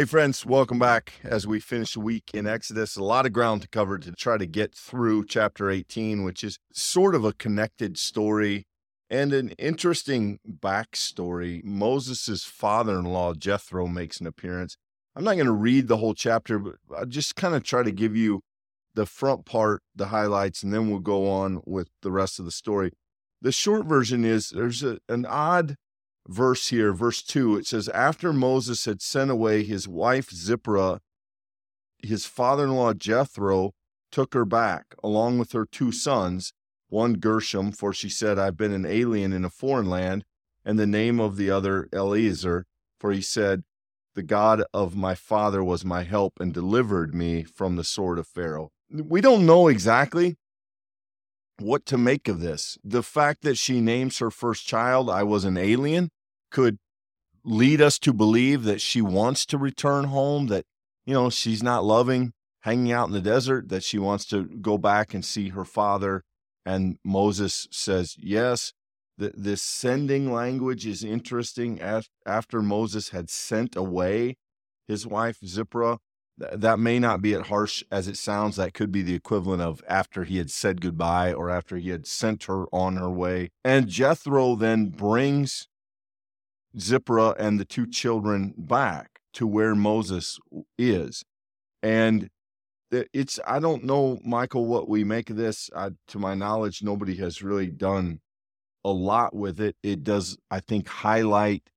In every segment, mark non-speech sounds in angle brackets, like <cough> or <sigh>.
Hey, friends, welcome back as we finish the week in Exodus. A lot of ground to cover to try to get through chapter 18, which is sort of a connected story and an interesting backstory. Moses' father in law, Jethro, makes an appearance. I'm not going to read the whole chapter, but I'll just kind of try to give you the front part, the highlights, and then we'll go on with the rest of the story. The short version is there's a, an odd verse here, verse 2. It says, After Moses had sent away his wife Zipporah, his father in law Jethro took her back, along with her two sons, one Gershom, for she said, I've been an alien in a foreign land, and the name of the other Eliezer, for he said, The God of my father was my help and delivered me from the sword of Pharaoh. We don't know exactly what to make of this. The fact that she names her first child, I was an alien, could lead us to believe that she wants to return home, that, you know, she's not loving hanging out in the desert, that she wants to go back and see her father. And Moses says, yes. The, this sending language is interesting. After Moses had sent away his wife Zipporah, that may not be as harsh as it sounds. That could be the equivalent of after he had said goodbye or after he had sent her on her way. And Jethro then brings Zipporah and the two children back to where Moses is. And it's, I don't know, Michael, what we make of this. I, to my knowledge, nobody has really done a lot with it. It does, I think, highlight,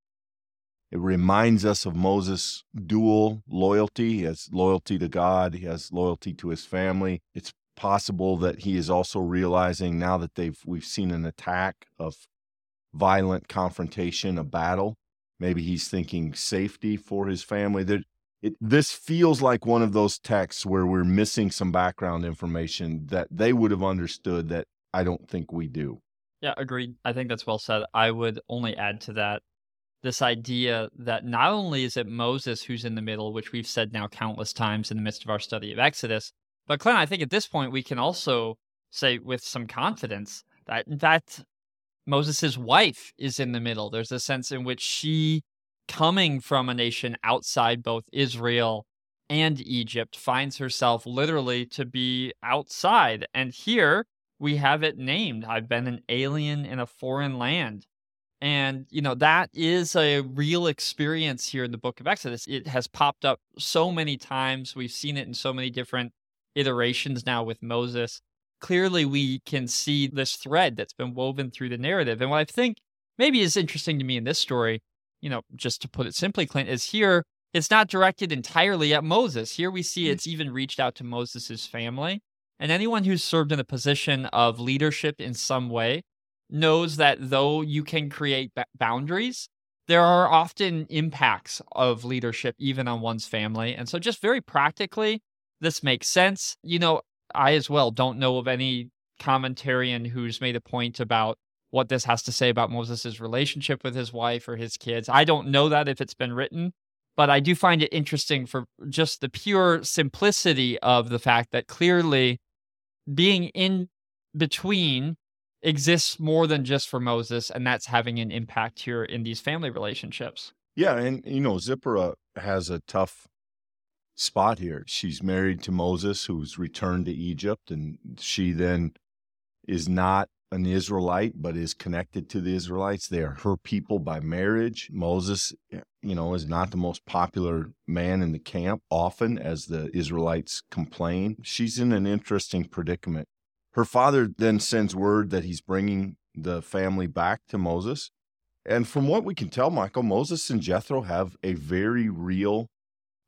it reminds us of Moses' dual loyalty. He has loyalty to God, he has loyalty to his family. It's possible that he is also realizing now that they've we've seen an attack of violent confrontation, a battle. Maybe he's thinking safety for his family. That it, this feels like one of those texts where we're missing some background information that they would have understood that I don't think we do. Yeah, agreed. I think that's well said. I would only add to that this idea that not only is it Moses who's in the middle, which we've said now countless times in the midst of our study of Exodus, but Clint, I think at this point we can also say with some confidence that in fact Moses' wife is in the middle. There's a sense in which she, coming from a nation outside both Israel and Egypt, finds herself literally to be outside. And here we have it named I've been an alien in a foreign land. And, you know, that is a real experience here in the book of Exodus. It has popped up so many times. We've seen it in so many different iterations now with Moses clearly we can see this thread that's been woven through the narrative. And what I think maybe is interesting to me in this story, you know, just to put it simply, Clint, is here it's not directed entirely at Moses. Here we see mm. it's even reached out to Moses' family. And anyone who's served in a position of leadership in some way knows that though you can create boundaries, there are often impacts of leadership even on one's family. And so, just very practically, this makes sense. You know, I as well don't know of any commentarian who's made a point about what this has to say about Moses' relationship with his wife or his kids. I don't know that if it's been written, but I do find it interesting for just the pure simplicity of the fact that clearly being in between exists more than just for Moses, and that's having an impact here in these family relationships. Yeah, and you know, Zipporah has a tough spot here. She's married to Moses, who's returned to Egypt, and she then is not an Israelite, but is connected to the Israelites. They are her people by marriage. Moses, eh, you know, is not the most popular man in the camp, often as the Israelites complain. She's in an interesting predicament. Her father then sends word that he's bringing the family back to Moses. And from what we can tell, Michael, Moses and Jethro have a very real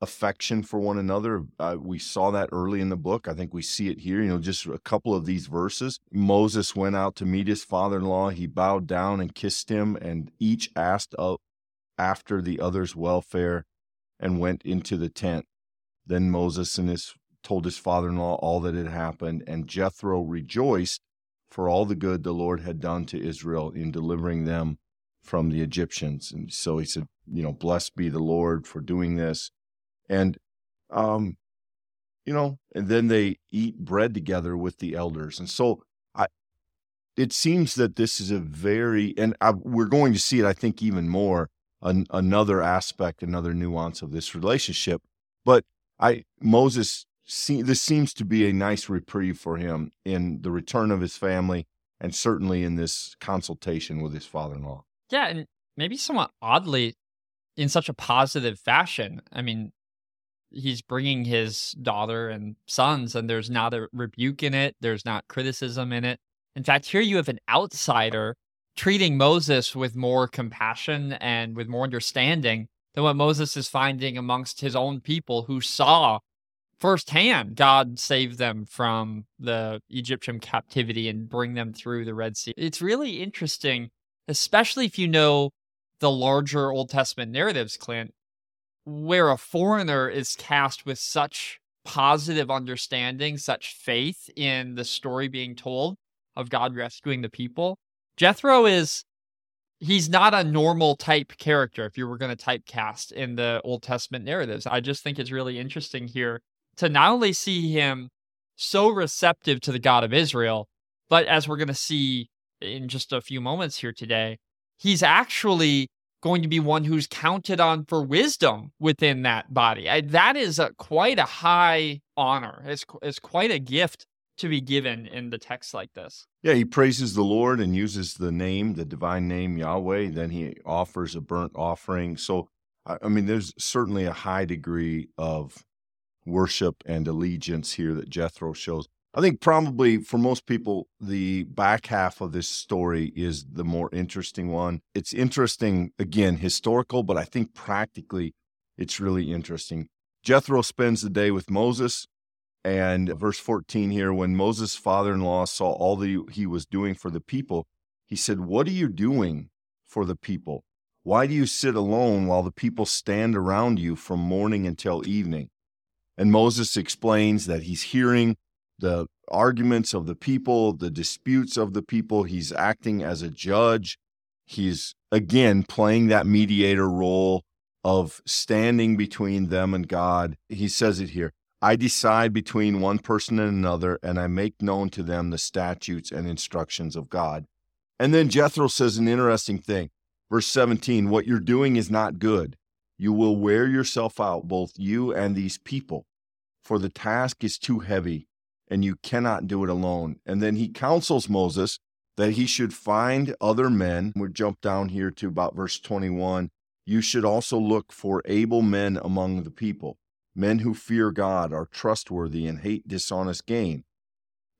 affection for one another. Uh, we saw that early in the book. I think we see it here, you know, just a couple of these verses. Moses went out to meet his father in law. He bowed down and kissed him, and each asked after the other's welfare and went into the tent. Then Moses and his told his father in law all that had happened, and Jethro rejoiced for all the good the Lord had done to Israel in delivering them from the Egyptians. And so he said, You know, blessed be the Lord for doing this and um you know and then they eat bread together with the elders and so i it seems that this is a very and I, we're going to see it i think even more an, another aspect, another nuance of this relationship. But I Moses see, this seems to be a nice reprieve for him in the return of his family and certainly in this consultation with his father-in-law. Yeah, and maybe somewhat oddly in such a positive fashion. I mean, he's bringing his daughter and sons and there's not a rebuke in it, there's not criticism in it. In fact, here you have an outsider treating Moses with more compassion and with more understanding than what Moses is finding amongst his own people who saw firsthand God save them from the Egyptian captivity and bring them through the Red Sea. It's really interesting, especially if you know the larger Old Testament narratives, Clint, where a foreigner is cast with such positive understanding, such faith in the story being told of God rescuing the people. Jethro is he's not a normal type character if you were going to typecast in the Old Testament narratives. I just think it's really interesting here to not only see him so receptive to the God of Israel, but as we're going to see in just a few moments here today, he's actually going to be one who's counted on for wisdom within that body. I, that is a, quite a high honor. It's, it's quite a gift to be given in the text like this. Yeah, he praises the Lord and uses the name, the divine name Yahweh. Then he offers a burnt offering. So, I mean, there's certainly a high degree of worship and allegiance here that Jethro shows. I think probably for most people, the back half of this story is the more interesting one. It's interesting, again, historical, but I think practically it's really interesting. Jethro spends the day with Moses. And verse 14 here, when Moses' father in law saw all that he was doing for the people, he said, What are you doing for the people? Why do you sit alone while the people stand around you from morning until evening? And Moses explains that he's hearing the arguments of the people, the disputes of the people. He's acting as a judge. He's again playing that mediator role of standing between them and God. He says it here I decide between one person and another, and I make known to them the statutes and instructions of God. And then Jethro says an interesting thing. Verse 17 What you're doing is not good. You will wear yourself out, both you and these people, for the task is too heavy, and you cannot do it alone. And then he counsels Moses that he should find other men. We jump down here to about verse 21. You should also look for able men among the people, men who fear God, are trustworthy, and hate dishonest gain,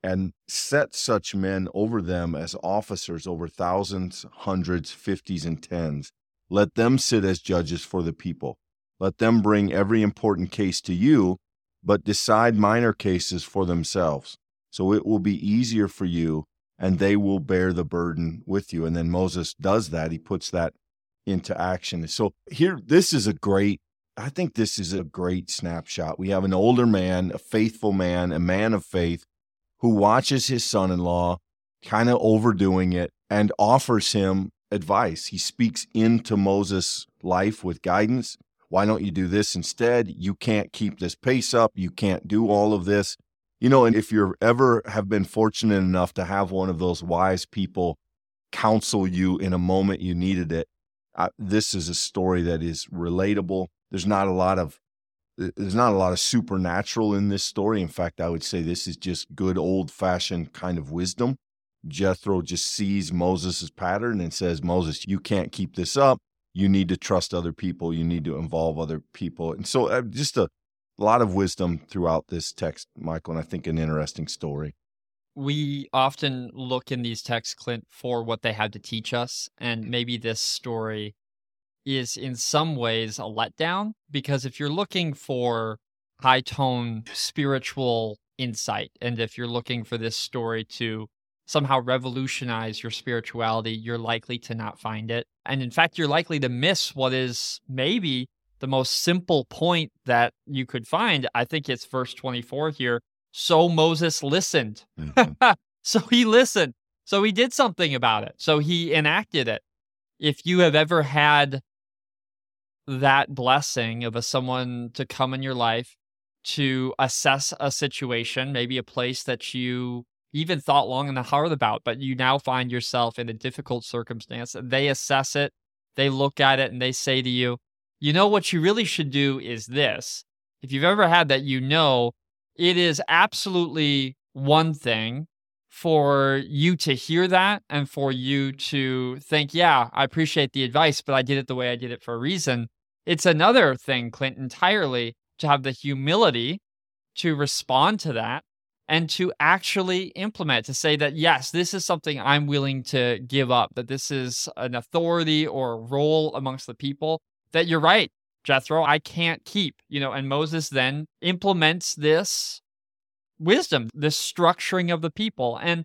and set such men over them as officers over thousands, hundreds, fifties, and tens let them sit as judges for the people. Let them bring every important case to you, but decide minor cases for themselves. So it will be easier for you, and they will bear the burden with you. And then Moses does that. He puts that into action. So here, this is a great, I think this is a great snapshot. We have an older man, a faithful man, a man of faith, who watches his son in law kind of overdoing it and offers him advice. He speaks into Moses' life with guidance. Why don't you do this instead? You can't keep this pace up. You can't do all of this. You know, and if you ever have been fortunate enough to have one of those wise people counsel you in a moment you needed it, uh, this is a story that is relatable. There's not a lot of there's not a lot of supernatural in this story. In fact, I would say this is just good old fashioned kind of wisdom. Jethro just sees Moses' pattern and says, Moses, you can't keep this up. You need to trust other people. You need to involve other people. And so, uh, just a lot of wisdom throughout this text, Michael, and I think an interesting story. We often look in these texts, Clint, for what they have to teach us. And maybe this story is in some ways a letdown because if you're looking for high tone spiritual insight, and if you're looking for this story to somehow revolutionize your spirituality, you're likely to not find it. And in fact, you're likely to miss what is maybe the most simple point that you could find. I think it's verse 24 here. So Moses listened. Mm-hmm. <laughs> so he listened. So he did something about it. So he enacted it. If you have ever had that blessing of a someone to come in your life to assess a situation, maybe a place that you even thought long and hard about, but you now find yourself in a difficult circumstance. They assess it they look at it and they say to you, you know, what you really should do is this. If you've ever had that, you know, it is absolutely one thing for you to hear that and for you to think, yeah, I appreciate the advice, but I did it the way I did it for a reason. It's another thing, Clint, entirely to have the humility to respond to that and to actually implement, to say that, yes, this is something I'm willing to give up, that this is an authority or role amongst the people, that you're right, Jethro, I can't keep, you know, and Moses then implements this wisdom, this structuring of the people. And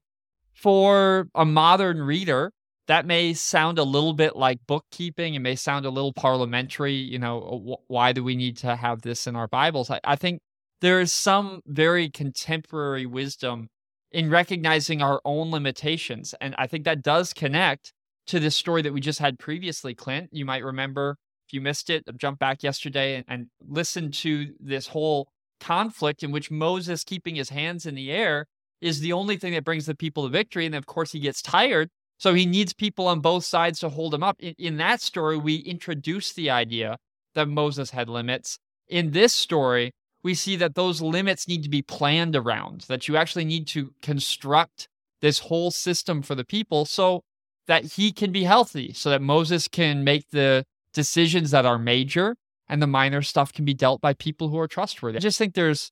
for a modern reader, that may sound a little bit like bookkeeping. It may sound a little parliamentary. You know, why do we need to have this in our Bibles? I, I think there is some very contemporary wisdom in recognizing our own limitations. And I think that does connect to this story that we just had previously, Clint. You might remember if you missed it, jump back yesterday and, and listen to this whole conflict in which Moses keeping his hands in the air is the only thing that brings the people to victory. And of course, he gets tired. So he needs people on both sides to hold him up. In, in that story, we introduce the idea that Moses had limits. In this story, we see that those limits need to be planned around, that you actually need to construct this whole system for the people so that he can be healthy, so that Moses can make the decisions that are major and the minor stuff can be dealt by people who are trustworthy. I just think there's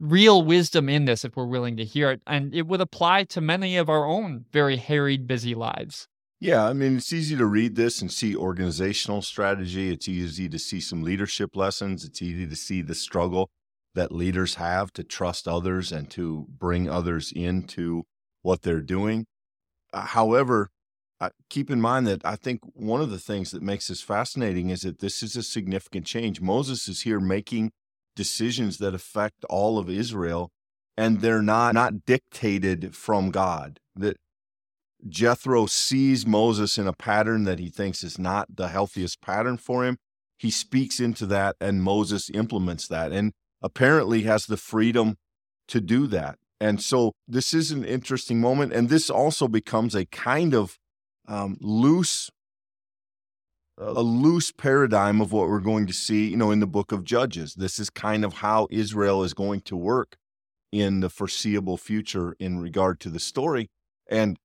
real wisdom in this if we're willing to hear it. And it would apply to many of our own very harried, busy lives. Yeah, I mean, it's easy to read this and see organizational strategy. It's easy to see some leadership lessons. It's easy to see the struggle that leaders have to trust others and to bring others into what they're doing. Uh, however, uh, keep in mind that I think one of the things that makes this fascinating is that this is a significant change. Moses is here making decisions that affect all of Israel, and they're not not dictated from God. That Jethro sees Moses in a pattern that he thinks is not the healthiest pattern for him. He speaks into that, and Moses implements that. And apparently has the freedom to do that. And so this is an interesting moment. And this also becomes a kind of um, loose, a loose paradigm of what we're going to see, you know, in the book of Judges. This is kind of how Israel is going to work in the foreseeable future in regard to the story. And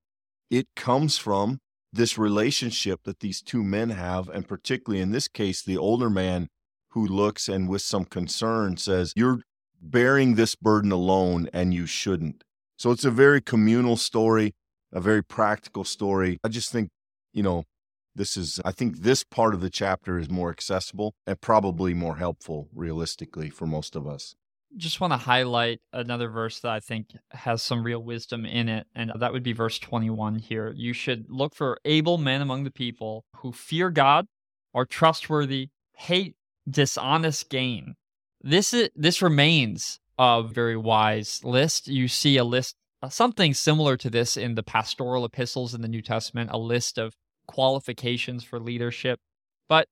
it comes from this relationship that these two men have, and particularly in this case, the older man who looks and with some concern says, You're bearing this burden alone and you shouldn't. So it's a very communal story, a very practical story. I just think, you know, this is, I think this part of the chapter is more accessible and probably more helpful realistically for most of us. Just want to highlight another verse that I think has some real wisdom in it, and that would be verse 21 here. You should look for able men among the people who fear God, are trustworthy, hate dishonest gain. This is this remains a very wise list. You see a list uh, something similar to this in the pastoral epistles in the New Testament, a list of qualifications for leadership. But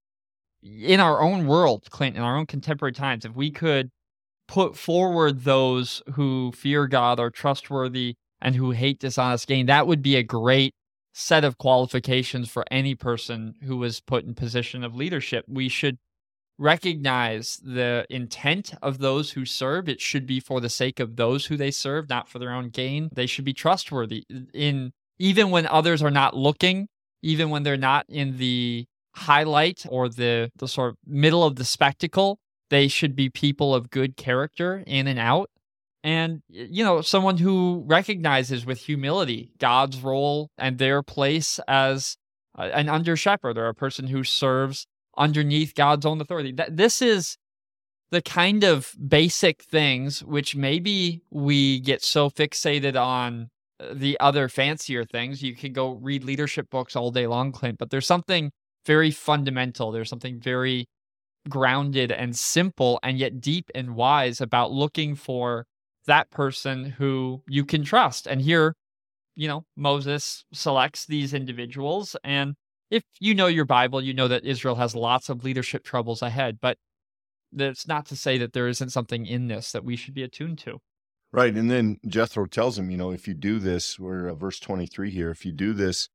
in our own world, Clint, in our own contemporary times, if we could put forward those who fear God, are trustworthy, and who hate dishonest gain, that would be a great set of qualifications for any person who was put in position of leadership. We should recognize the intent of those who serve. It should be for the sake of those who they serve, not for their own gain. They should be trustworthy in even when others are not looking, even when they're not in the highlight or the the sort of middle of the spectacle. They should be people of good character in and out. And, you know, someone who recognizes with humility God's role and their place as an under shepherd or a person who serves underneath God's own authority. That this is the kind of basic things which maybe we get so fixated on uh, the other fancier things. You can go read leadership books all day long, Clint, but there's something very fundamental. There's something very grounded and simple and yet deep and wise about looking for that person who you can trust. And here, you know, Moses selects these individuals and if you know your Bible, you know that Israel has lots of leadership troubles ahead, but that's not to say that there isn't something in this that we should be attuned to. Right. And then Jethro tells him, you know, if you do this, we're uh, verse 23 here, if you do this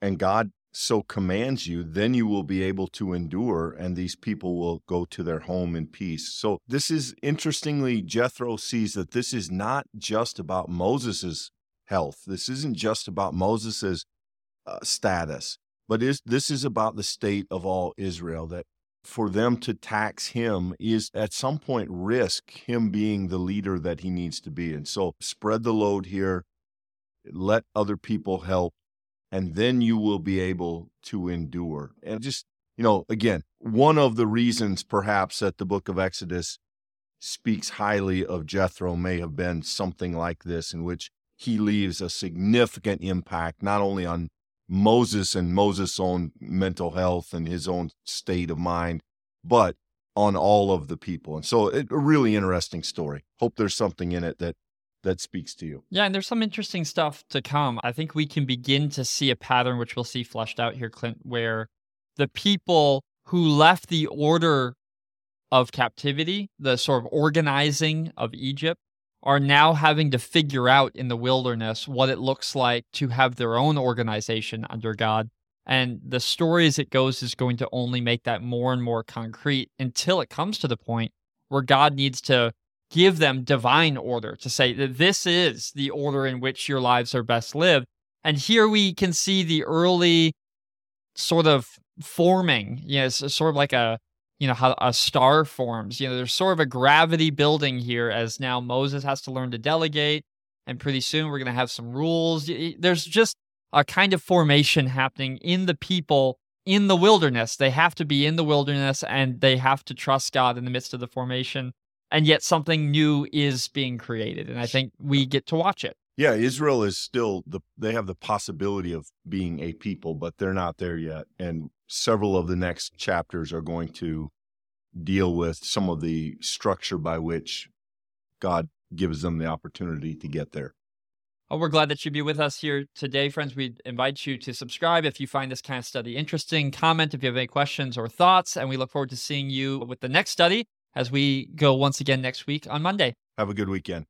and God so commands you, then you will be able to endure, and these people will go to their home in peace. So, this is interestingly, Jethro sees that this is not just about Moses's health. This isn't just about Moses's uh, status, but is this is about the state of all Israel. That for them to tax him is at some point risk him being the leader that he needs to be. And so, spread the load here. Let other people help and then you will be able to endure. And just, you know, again, one of the reasons perhaps that the book of Exodus speaks highly of Jethro may have been something like this, in which he leaves a significant impact not only on Moses and Moses' own mental health and his own state of mind, but on all of the people. And so, it, a really interesting story. Hope there's something in it that that speaks to you. Yeah, and there's some interesting stuff to come. I think we can begin to see a pattern, which we'll see fleshed out here, Clint, where the people who left the order of captivity, the sort of organizing of Egypt, are now having to figure out in the wilderness what it looks like to have their own organization under God. And the story as it goes is going to only make that more and more concrete until it comes to the point where God needs to give them divine order to say that this is the order in which your lives are best lived. And here we can see the early sort of forming, you know, sort of like a, you know, how a star forms. You know, there's sort of a gravity building here as now Moses has to learn to delegate. And pretty soon we're going to have some rules. There's just a kind of formation happening in the people in the wilderness. They have to be in the wilderness and they have to trust God in the midst of the formation and yet something new is being created and i think we get to watch it yeah israel is still the they have the possibility of being a people but they're not there yet and several of the next chapters are going to deal with some of the structure by which god gives them the opportunity to get there Oh, we're glad that you'd be with us here today, friends. We invite you to subscribe if you find this kind of study interesting. Comment if you have any questions or thoughts, and we look forward to seeing you with the next study as we go once again next week on Monday. Have a good weekend.